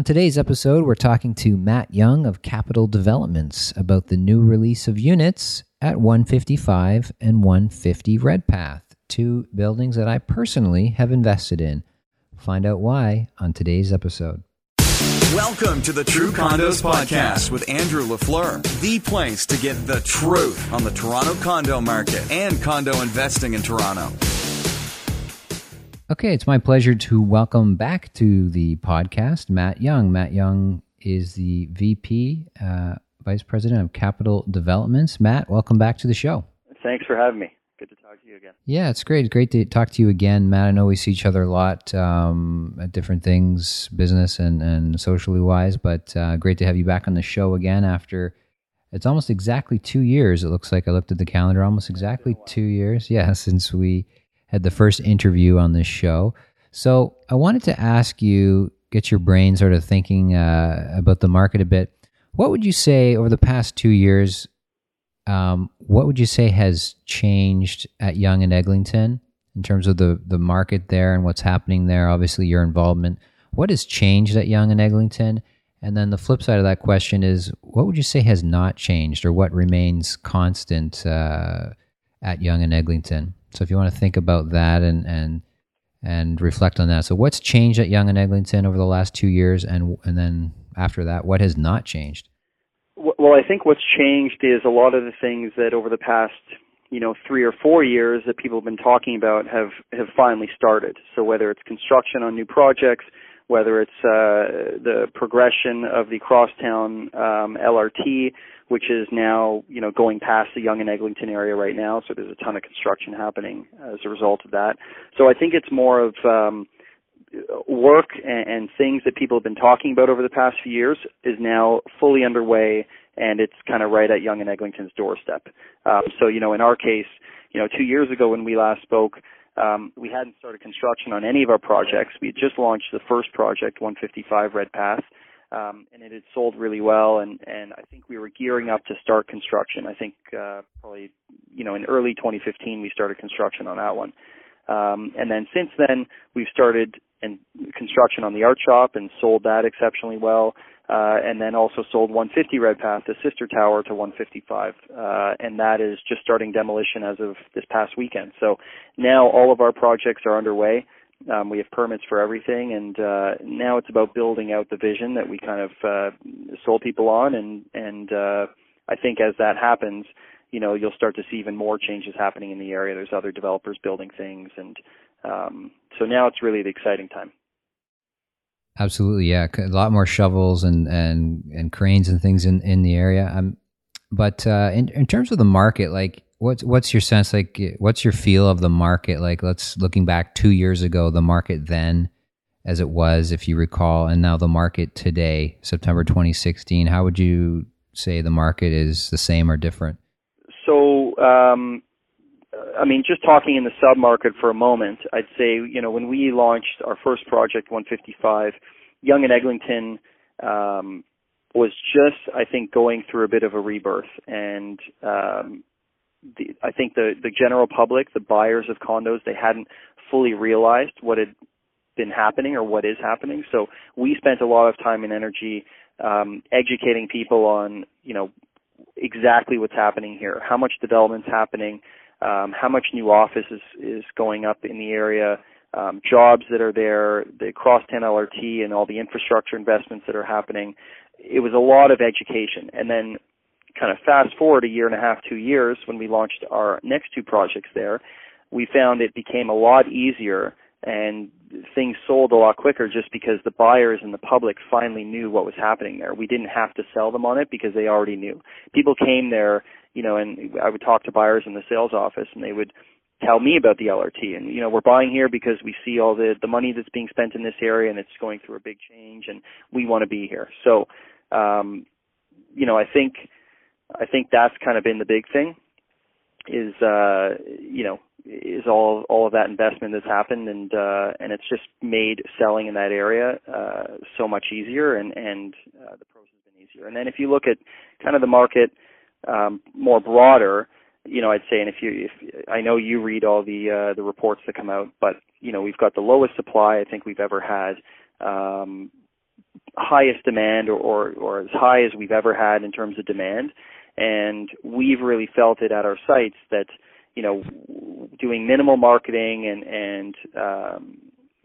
On today's episode, we're talking to Matt Young of Capital Developments about the new release of units at 155 and 150 Redpath, two buildings that I personally have invested in. Find out why on today's episode. Welcome to the True Condos Podcast with Andrew LaFleur, the place to get the truth on the Toronto condo market and condo investing in Toronto. Okay, it's my pleasure to welcome back to the podcast Matt Young. Matt Young is the VP, uh, Vice President of Capital Developments. Matt, welcome back to the show. Thanks for having me. Good to talk to you again. Yeah, it's great. Great to talk to you again, Matt. I know we see each other a lot um, at different things, business and, and socially wise, but uh, great to have you back on the show again after it's almost exactly two years. It looks like I looked at the calendar, almost exactly two years. Yeah, since we had the first interview on this show. So I wanted to ask you, get your brain sort of thinking uh, about the market a bit. What would you say over the past two years? Um, what would you say has changed at Yonge and Eglinton in terms of the the market there and what's happening there? Obviously, your involvement. What has changed at Yonge and Eglinton? And then the flip side of that question is, what would you say has not changed, or what remains constant uh, at Yonge and Eglinton? So if you want to think about that and and and reflect on that. So what's changed at Yonge and Eglinton over the last two years, and and then after that, what has not changed? Well, I think what's changed is a lot of the things that over the past you know three or four years that people have been talking about have have finally started. So whether it's construction on new projects, whether it's uh, the progression of the crosstown um, LRT, which is now you know going past the Yonge and Eglinton area right now. So there's a ton of construction happening as a result of that. So I think it's more of um, work and, and things that people have been talking about over the past few years is now fully underway, and it's kind of right at Yonge and Eglinton's doorstep. Um, so you know, in our case, you know, two years ago when we last spoke. Um, we hadn't started construction on any of our projects. We had just launched the first project, 155 Redpath, um, and it had sold really well. And, and I think we were gearing up to start construction. I think uh, probably, you know, in early 2015 we started construction on that one. Um, and then since then we've started and construction on the Art Shoppe and sold that exceptionally well. Uh, and then also sold 150 Redpath, the sister tower to 155, uh, and that is just starting demolition as of this past weekend. So now all of our projects are underway. Um, we have permits for everything, and uh, now it's about building out the vision that we kind of uh, sold people on, and and uh, I think as that happens, you know, you'll start to see even more changes happening in the area. There's other developers building things, and um, so now it's really the exciting time. Absolutely, yeah. A lot more shovels and and and cranes and things in in the area. Um, but uh, in in terms of the market, like what's what's your sense? Like, what's your feel of the market? Like, let's looking back two years ago, the market then, as it was, if you recall, and now the market today, September 2016. How would you say the market is the same or different? So, um, I mean, just talking in the sub market for a moment, I'd say, you know, when we launched our first project, 155, Yonge and Eglinton um, was just, I think, going through a bit of a rebirth. And um, the, I think the, the general public, the buyers of condos, they hadn't fully realized what had been happening or what is happening. So we spent a lot of time and energy um, educating people on, you know, exactly what's happening here, how much development's happening, um, how much new office is, is going up in the area, um, jobs that are there, the crosstown LRT and all the infrastructure investments that are happening. It was a lot of education. And then kind of fast forward a year and a half, two years when we launched our next two projects there, we found it became a lot easier and things sold a lot quicker just because the buyers and the public finally knew what was happening there. We didn't have to sell them on it because they already knew. People came there you know, and I would talk to buyers in the sales office and they would tell me about the LRT and you know we're buying here because we see all the the money that's being spent in this area and it's going through a big change and we want to be here. So um you know I think I think that's kind of been the big thing is uh you know is all all of that investment that's happened and uh and it's just made selling in that area uh so much easier and and uh, the process has been easier. And then if you look at kind of the market um, more broader, you know, I'd say, and if you, if I know you read all the uh, the reports that come out, but you know, we've got the lowest supply I think we've ever had. Um, highest demand or, or, or as high as we've ever had in terms of demand. And we've really felt it at our sites that, you know, doing minimal marketing and, and, um,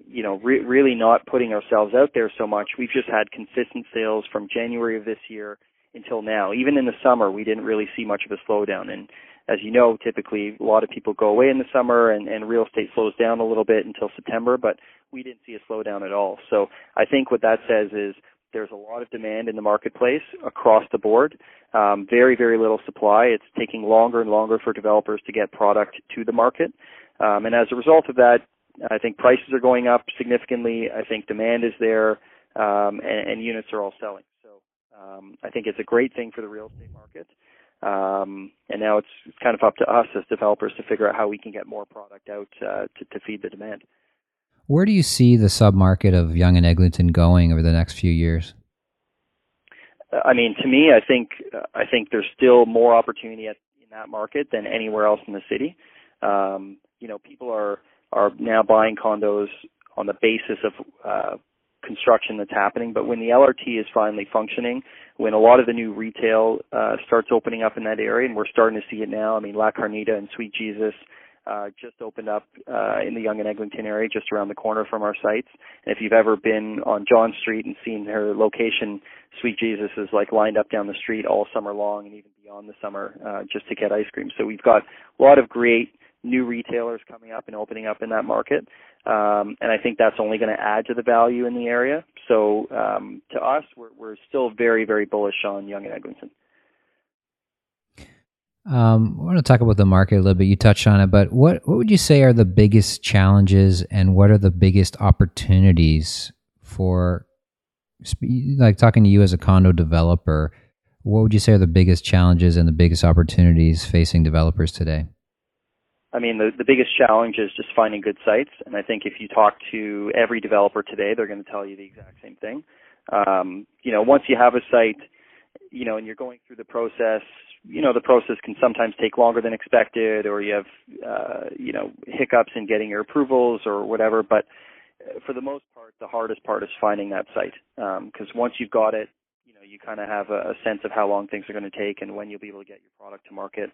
you know, re- really not putting ourselves out there so much. We've just had consistent sales from January of this year until now. Even in the summer, we didn't really see much of a slowdown. And as you know, typically a lot of people go away in the summer and, and real estate slows down a little bit until September, but we didn't see a slowdown at all. So I think what that says is there's a lot of demand in the marketplace across the board. Um, very, very little supply. It's taking longer and longer for developers to get product to the market. Um, and as a result of that, I think prices are going up significantly. I think demand is there, um, and, and units are all selling. Um, I think it's a great thing for the real estate market. Um, and now it's, it's kind of up to us as developers to figure out how we can get more product out uh, to, to feed the demand. Where do you see the submarket of Yonge and Eglinton going over the next few years? I mean, to me, I think I think there's still more opportunity at, in that market than anywhere else in the city. Um, you know, people are are now buying condos on the basis of uh, construction that's happening. But when the LRT is finally functioning, when a lot of the new retail uh, starts opening up in that area, and we're starting to see it now. I mean, La Carnita and Sweet Jesus uh, just opened up uh, in the Yonge and Eglinton area, just around the corner from our sites. And if you've ever been on John Street and seen her location, Sweet Jesus is like lined up down the street all summer long and even beyond the summer uh, just to get ice cream. So we've got a lot of great new retailers coming up and opening up in that market. Um, and I think that's only going to add to the value in the area. So um, to us, we're, we're still very, very bullish on Yonge and Eglinton. Um, I want to talk about the market a little bit. You touched on it, but what what would you say are the biggest challenges and what are the biggest opportunities for, like talking to you as a condo developer? What would you say are the biggest challenges and the biggest opportunities facing developers today? I mean, the, the biggest challenge is just finding good sites. And I think if you talk to every developer today, they're going to tell you the exact same thing. Um, you know, once you have a site, you know, and you're going through the process, you know the process can sometimes take longer than expected or you have uh, you know hiccups in getting your approvals or whatever but uh, for the most part the hardest part is finding that site because um, once you've got it you know you kind of have a, a sense of how long things are going to take and when you'll be able to get your product to market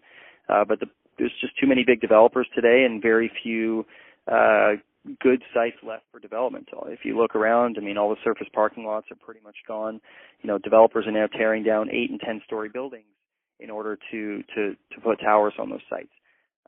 uh, but the, there's just too many big developers today and very few uh, good sites left for development. If you look around, I mean, all the surface parking lots are pretty much gone. You know, developers are now tearing down eight and ten story buildings in order to to to put towers on those sites,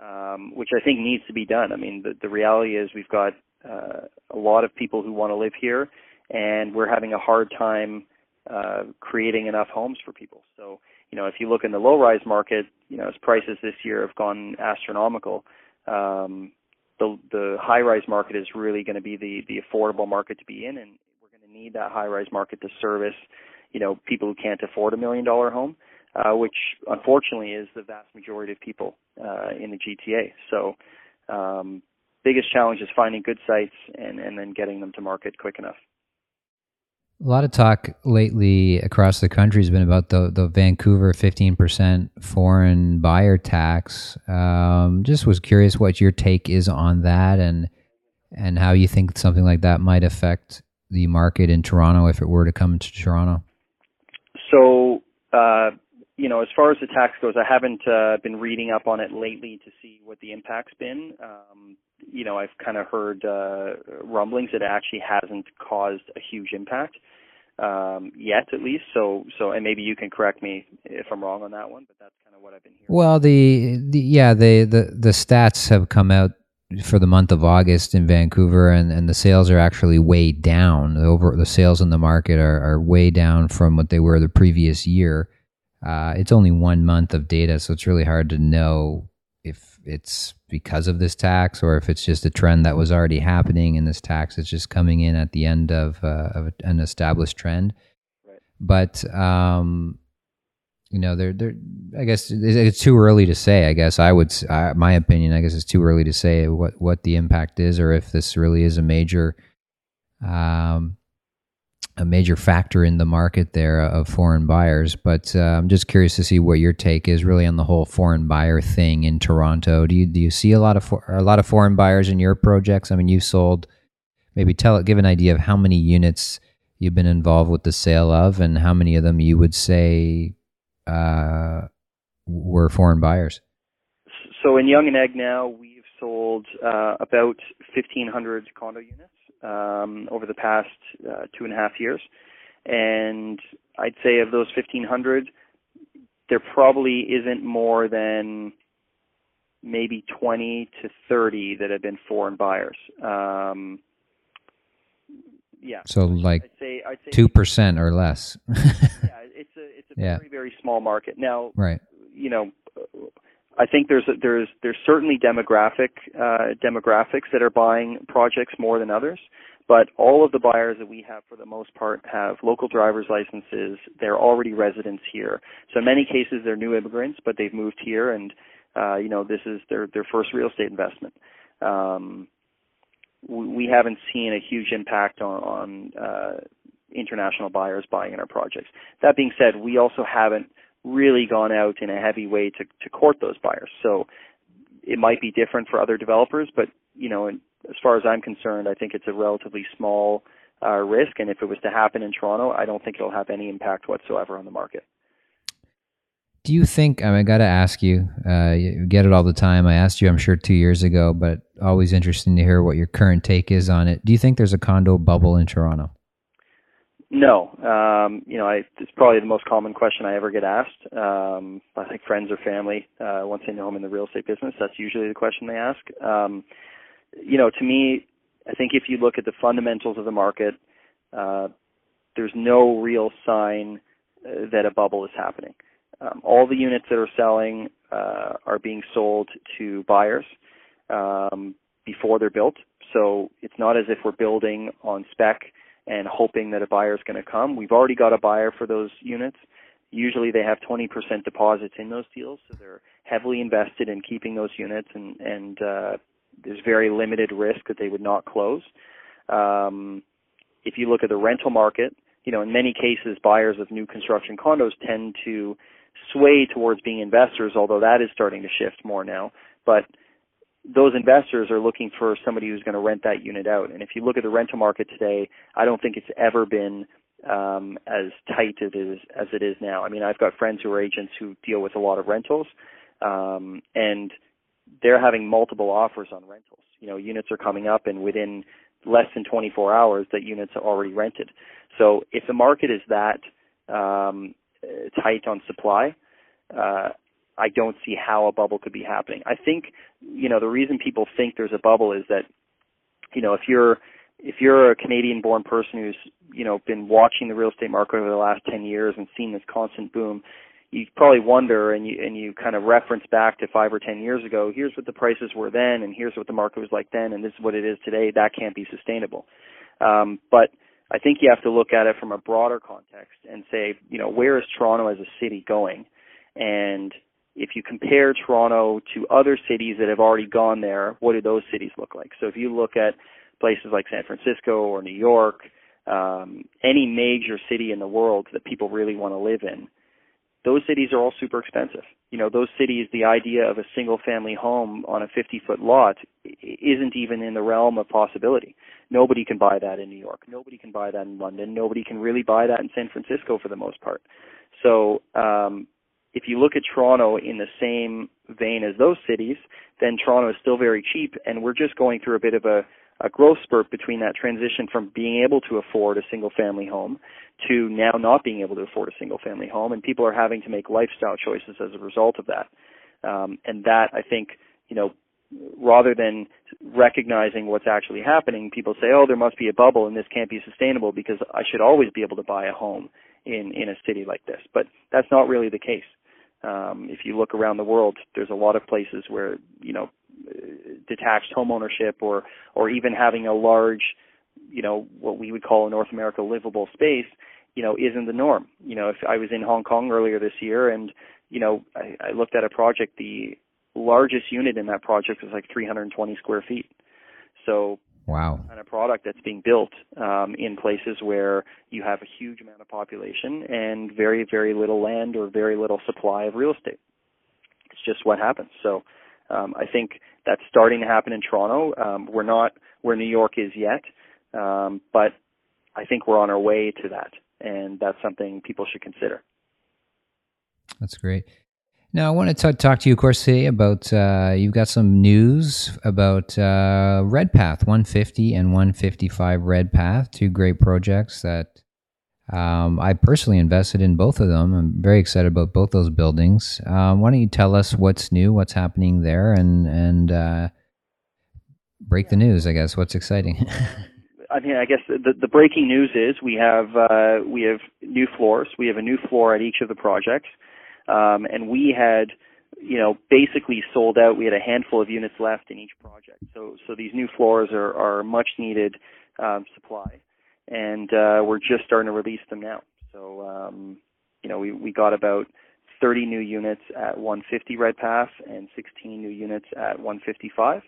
um, which I think needs to be done. I mean, the the reality is we've got uh, a lot of people who want to live here, and we're having a hard time uh, creating enough homes for people. So, you know, if you look in the low-rise market, you know, as prices this year have gone astronomical, um, the the high-rise market is really going to be the the affordable market to be in, and we're going to need that high-rise market to service, you know, people who can't afford a million-dollar home uh, which unfortunately is the vast majority of people uh, in the GTA. So, um, biggest challenge is finding good sites and, and then getting them to market quick enough. A lot of talk lately across the country has been about the, the Vancouver 15% foreign buyer tax. Um, just was curious what your take is on that and and how you think something like that might affect the market in Toronto if it were to come to Toronto. So, uh, you know, as far as the tax goes, I haven't uh, been reading up on it lately to see what the impact's been. Um, you know, I've kind of heard uh, rumblings that it actually hasn't caused a huge impact um, yet, at least. So, so, and maybe you can correct me if I'm wrong on that one, but that's kind of what I've been hearing. Well, the, the yeah, the, the the stats have come out for the month of August in Vancouver, and, and the sales are actually way down. The over the sales in the market are, are way down from what they were the previous year. Uh, it's only one month of data, so it's really hard to know if it's because of this tax or if it's just a trend that was already happening and this tax is just coming in at the end of, uh, of an established trend. Right. But um, you know, they're, they're, I guess it's too early to say. I guess I would, uh, my opinion, I guess it's too early to say what what the impact is or if this really is a major um, a major factor in the market there of foreign buyers. But uh, I'm just curious to see what your take is really on the whole foreign buyer thing in Toronto. Do you do you see a lot of for, a lot of foreign buyers in your projects? I mean, you've sold maybe tell give an idea of how many units you've been involved with the sale of, and how many of them you would say uh, were foreign buyers? So in Yonge and Egg now, we've sold uh, about 1,500 condo units um, over the past uh, two and a half years, and I'd say of those 1,500, there probably isn't more than maybe 20 to 30 that have been foreign buyers. Um, yeah. So like I'd say I'd say two percent or less. yeah, it's a it's a Yeah. very very small market. Now, right. you know, I think there's there's there's certainly demographic uh, demographics that are buying projects more than others. But all of the buyers that we have, for the most part, have local driver's licenses. They're already residents here. So in many cases, they're new immigrants, but they've moved here, and uh, you know this is their their first real estate investment. Um, we, we haven't seen a huge impact on, on uh, international buyers buying in our projects. That being said, we also haven't really gone out in a heavy way to, to court those buyers. So it might be different for other developers, but you know, and as far as I'm concerned, I think it's a relatively small uh, risk. And if it was to happen in Toronto, I don't think it'll have any impact whatsoever on the market. Do you think? I, mean, I got to ask you. Uh, you get it all the time. I asked you, I'm sure, two years ago, but always interesting to hear what your current take is on it. Do you think there's a condo bubble in Toronto? No, um, you know, I, it's probably the most common question I ever get asked. Um, I think friends or family, uh, once they know I'm in the real estate business, that's usually the question they ask. Um, you know, to me, I think if you look at the fundamentals of the market, uh, there's no real sign uh, that a bubble is happening. Um, all the units that are selling uh, are being sold to buyers um, before they're built. So it's not as if we're building on spec and hoping that a buyer is going to come. We've already got a buyer for those units. Usually they have 20% deposits in those deals, so they're heavily invested in keeping those units, and, and uh, there's very limited risk that they would not close. Um, if you look at the rental market, you know, in many cases, buyers of new construction condos tend to sway towards being investors, although that is starting to shift more now. But those investors are looking for somebody who's going to rent that unit out. And if you look at the rental market today, I don't think it's ever been um, as tight as it is as it is now. I mean, I've got friends who are agents who deal with a lot of rentals, um, and they're having multiple offers on rentals. You know, units are coming up, and within less than 24 hours, that units are already rented. So if the market is that um, tight on supply, uh, I don't see how a bubble could be happening. I think, you know, the reason people think there's a bubble is that, you know, if you're if you're a Canadian born person who's, you know, been watching the real estate market over the last 10 years and seen this constant boom, you probably wonder and you and you kind of reference back to 5 or 10 years ago, here's what the prices were then and here's what the market was like then and this is what it is today. That can't be sustainable. Um, but I think you have to look at it from a broader context and say, you know, where is Toronto as a city going? And if you compare Toronto to other cities that have already gone there, what do those cities look like? So if you look at places like San Francisco or New York, um, any major city in the world that people really want to live in, those cities are all super expensive. You know, those cities, the idea of a single family home on a 50 foot lot isn't even in the realm of possibility. Nobody can buy that in New York. Nobody can buy that in London. Nobody can really buy that in San Francisco for the most part. So, um, if you look at Toronto in the same vein as those cities, then Toronto is still very cheap, and we're just going through a bit of a, a growth spurt between that transition from being able to afford a single family home to now not being able to afford a single family home, and people are having to make lifestyle choices as a result of that. Um, and that, I think, you know, rather than recognizing what's actually happening, people say, "Oh, there must be a bubble, and this can't be sustainable because I should always be able to buy a home in in a city like this." But that's not really the case. Um, if you look around the world, there's a lot of places where you know detached home ownership or or even having a large, you know, what we would call in North America livable space, you know, isn't the norm. You know, if I was in Hong Kong earlier this year and you know I, I looked at a project, the largest unit in that project was like 320 square feet. So wow, kind of product that's being built um, in places where you have a huge amount of population and very very little land or very little supply of real estate. It's just what happens. So um, I think that's starting to happen in Toronto. Um, we're not where New York is yet, um, but I think we're on our way to that, and that's something people should consider. That's great. Now, I want to talk to you, of course, today about uh, you've got some news about uh, Redpath 150 and 155 Redpath, two great projects that um, I personally invested in both of them. I'm very excited about both those buildings. Um, why don't you tell us what's new, what's happening there, and and uh, break the news? I guess what's exciting. I mean, I guess the, the breaking news is we have uh, we have new floors. We have a new floor at each of the projects. Um, and we had, you know, basically sold out. We had a handful of units left in each project. So, so these new floors are, are much needed um, supply, and uh, we're just starting to release them now. So, um, you know, we we got about 30 new units at 150 Red Redpath and 16 new units at 155.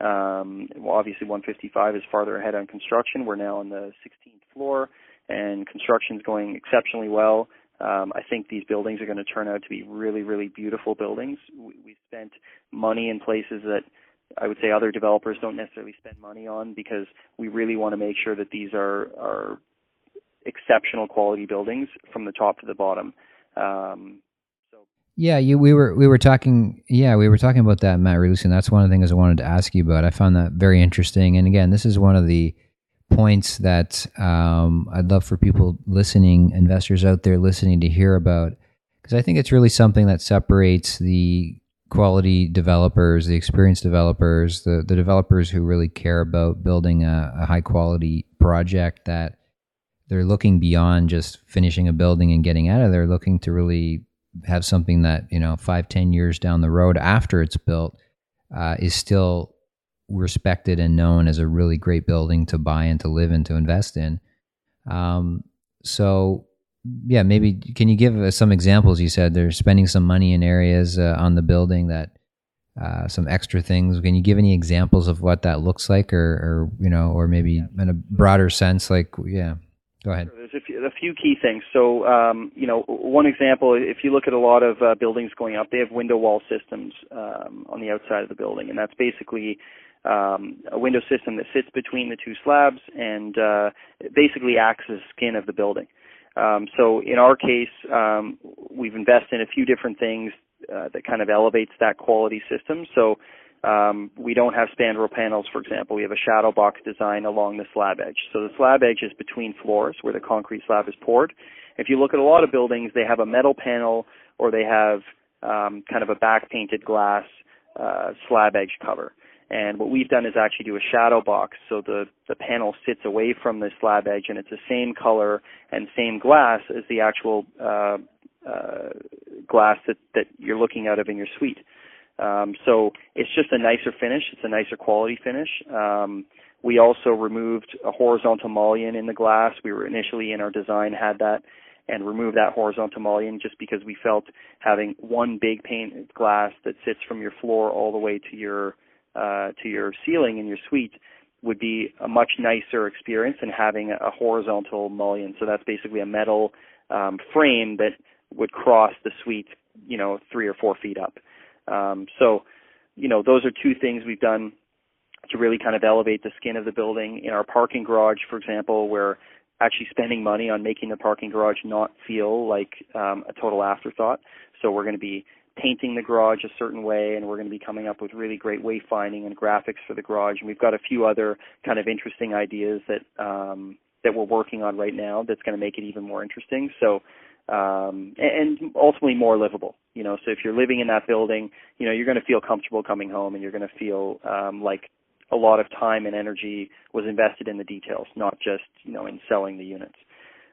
Um, well, obviously 155 is farther ahead on construction. We're now on the 16th floor, and construction is going exceptionally well. Um, I think these buildings are going to turn out to be really, really beautiful buildings. We, we spent money in places that I would say other developers don't necessarily spend money on because we really want to make sure that these are are exceptional quality buildings from the top to the bottom. Um, yeah, you we were we were talking yeah we were talking about that Matt Relucing. That's one of the things I wanted to ask you about. I found that very interesting. And again, this is one of the points that um, I'd love for people listening, investors out there listening, to hear about, because I think it's really something that separates the quality developers, the experienced developers, the the developers who really care about building a, a high quality project that they're looking beyond just finishing a building and getting out of there, looking to really have something that you know five, ten years down the road after it's built uh, is still respected and known as a really great building to buy and to live and to invest in. Um, so, yeah, maybe can you give us some examples? You said they're spending some money in areas uh, on the building that uh, some extra things. Can you give any examples of what that looks like, or, or you know, or maybe in a broader sense? Like, yeah, go ahead. There's a few, a few key things. So, um, you know, one example, if you look at a lot of uh, buildings going up, they have window wall systems um, on the outside of the building, and that's basically um, a window system that sits between the two slabs and uh, basically acts as skin of the building. Um, so in our case, um, we've invested in a few different things uh, that kind of elevates that quality system. So um, we don't have spandrel panels, for example. We have a shadow box design along the slab edge. So the slab edge is between floors where the concrete slab is poured. If you look at a lot of buildings, they have a metal panel or they have um, kind of a back painted glass uh, slab edge cover. And what we've done is actually do a shadow box so the, the panel sits away from the slab edge and it's the same color and same glass as the actual uh, uh, glass that, that you're looking out of in your suite. Um, so it's just a nicer finish. It's a nicer quality finish. Um, we also removed a horizontal mullion in the glass. We were initially in our design had that and removed that horizontal mullion just because we felt having one big pane of glass that sits from your floor all the way to your uh, to your ceiling in your suite would be a much nicer experience than having a horizontal mullion. So that's basically a metal um, frame that would cross the suite, you know, three or four feet up. Um, so, you know, those are two things we've done to really kind of elevate the skin of the building. In our parking garage, for example, we're actually spending money on making the parking garage not feel like um, a total afterthought. So we're going to be painting the garage a certain way, and we're going to be coming up with really great wayfinding and graphics for the garage. And we've got a few other kind of interesting ideas that um, that we're working on right now that's going to make it even more interesting. So um, and, ultimately more livable. You know, so if you're living in that building, you know you're going to feel comfortable coming home, and you're going to feel um, like a lot of time and energy was invested in the details, not just you know in selling the units.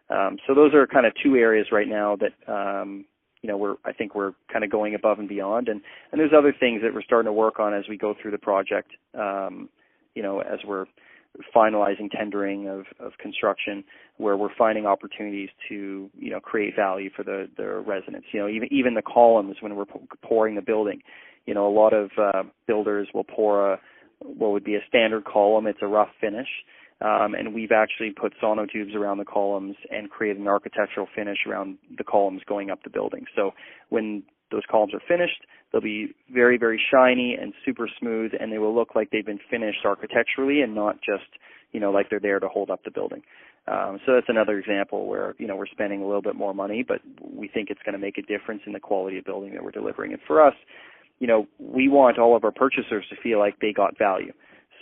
Um, so those are kind of two areas right now that um, you know, we're I think we're kind of going above and beyond, and and there's other things that we're starting to work on as we go through the project. Um, you know, as we're finalizing tendering of, of construction, where we're finding opportunities to you know create value for the the residents. You know, even even the columns when we're pouring the building. You know, a lot of uh, builders will pour a what would be a standard column. It's a rough finish um, and we've actually put sonotubes around the columns and created an architectural finish around the columns going up the building. So when those columns are finished, they'll be very, very shiny and super smooth, and they will look like they've been finished architecturally and not just, you know, like they're there to hold up the building. Um, so that's another example where you know we're spending a little bit more money, but we think it's going to make a difference in the quality of building that we're delivering. And for us, you know, we want all of our purchasers to feel like they got value.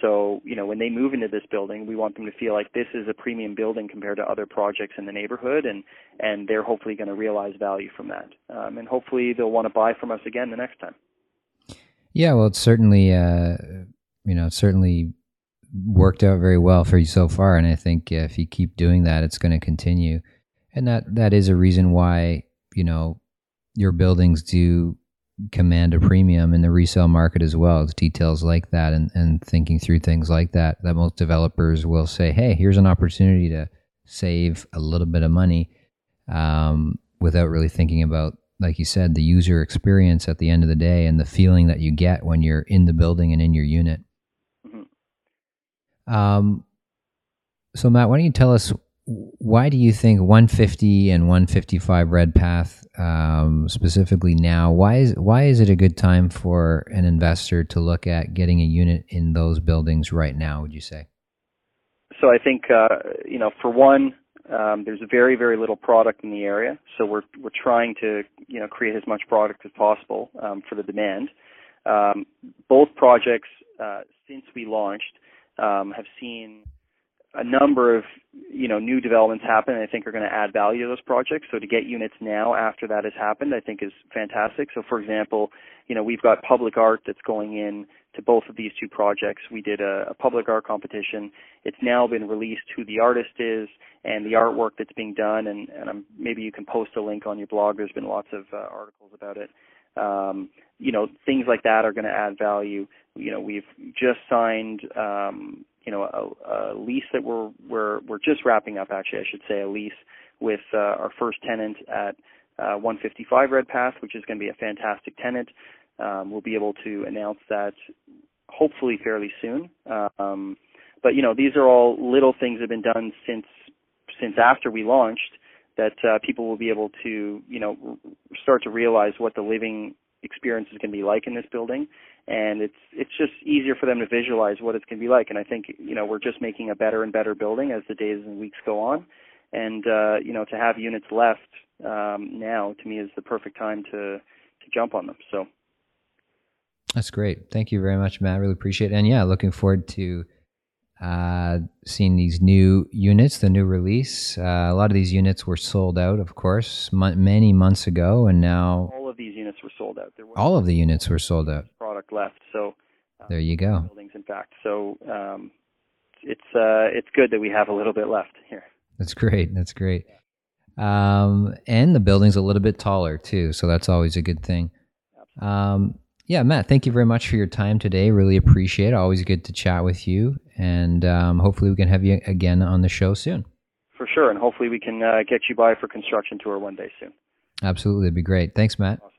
So, you know, when they move into this building, we want them to feel like this is a premium building compared to other projects in the neighborhood, and and they're hopefully going to realize value from that, um, and hopefully they'll want to buy from us again the next time. Yeah, well, it's certainly, uh, you know, certainly worked out very well for you so far, and I think if you keep doing that, it's going to continue, and that that is a reason why you know your buildings do command a premium in the resale market as well. It's details like that and, and thinking through things like that that most developers will say, hey, here's an opportunity to save a little bit of money um, without really thinking about, like you said, the user experience at the end of the day and the feeling that you get when you're in the building and in your unit. Mm-hmm. Um, so, Matt, why don't you tell us why do you think 150 and 155 Redpath um, specifically now? Why is why is it a good time for an investor to look at getting a unit in those buildings right now? Would you say? So I think uh, you know, for one, um, there's very very little product in the area, so we're we're trying to you know create as much product as possible um, for the demand. Um, both projects uh, since we launched um, have seen a number of you know new developments happen I think are going to add value to those projects. So to get units now after that has happened, I think is fantastic. So for example, you know we've got public art that's going in to both of these two projects. We did a, a public art competition. It's now been released who the artist is and the artwork that's being done. And, and I'm, maybe you can post a link on your blog. There's been lots of uh, articles about it. Um, you know things like that are going to add value. You know we've just signed um, you know a, a lease that we're we're we're just wrapping up. Actually, I should say a lease with uh, our first tenant at uh, 155 Redpath, which is going to be a fantastic tenant. Um, we'll be able to announce that hopefully fairly soon. Um, but you know, these are all little things that have been done since since after we launched that uh, people will be able to you know start to realize what the living experience is going to be like in this building and it's it's just easier for them to visualize what it's going to be like. And I think you know we're just making a better and better building as the days and weeks go on, and uh, you know to have units left um, now to me is the perfect time to to jump on them. So that's great. Thank you very much, Matt. Really appreciate it. And yeah, looking forward to uh, seeing these new units, the new release. Uh, a lot of these units were sold out, of course, m- many months ago, and now all of these units were sold out. all of the units were sold out. So um, there you go. Buildings, in fact. So um, it's uh, it's good that we have a little bit left here. That's great. That's great. Um, and the building's a little bit taller too, so that's always a good thing. Um, yeah, Matt, thank you very much for your time today. Really appreciate it. Always good to chat with you, and um, hopefully we can have you again on the show soon. For sure, and hopefully we can uh, get you by for construction tour one day soon. Absolutely, it'd be great. Thanks, Matt. Awesome.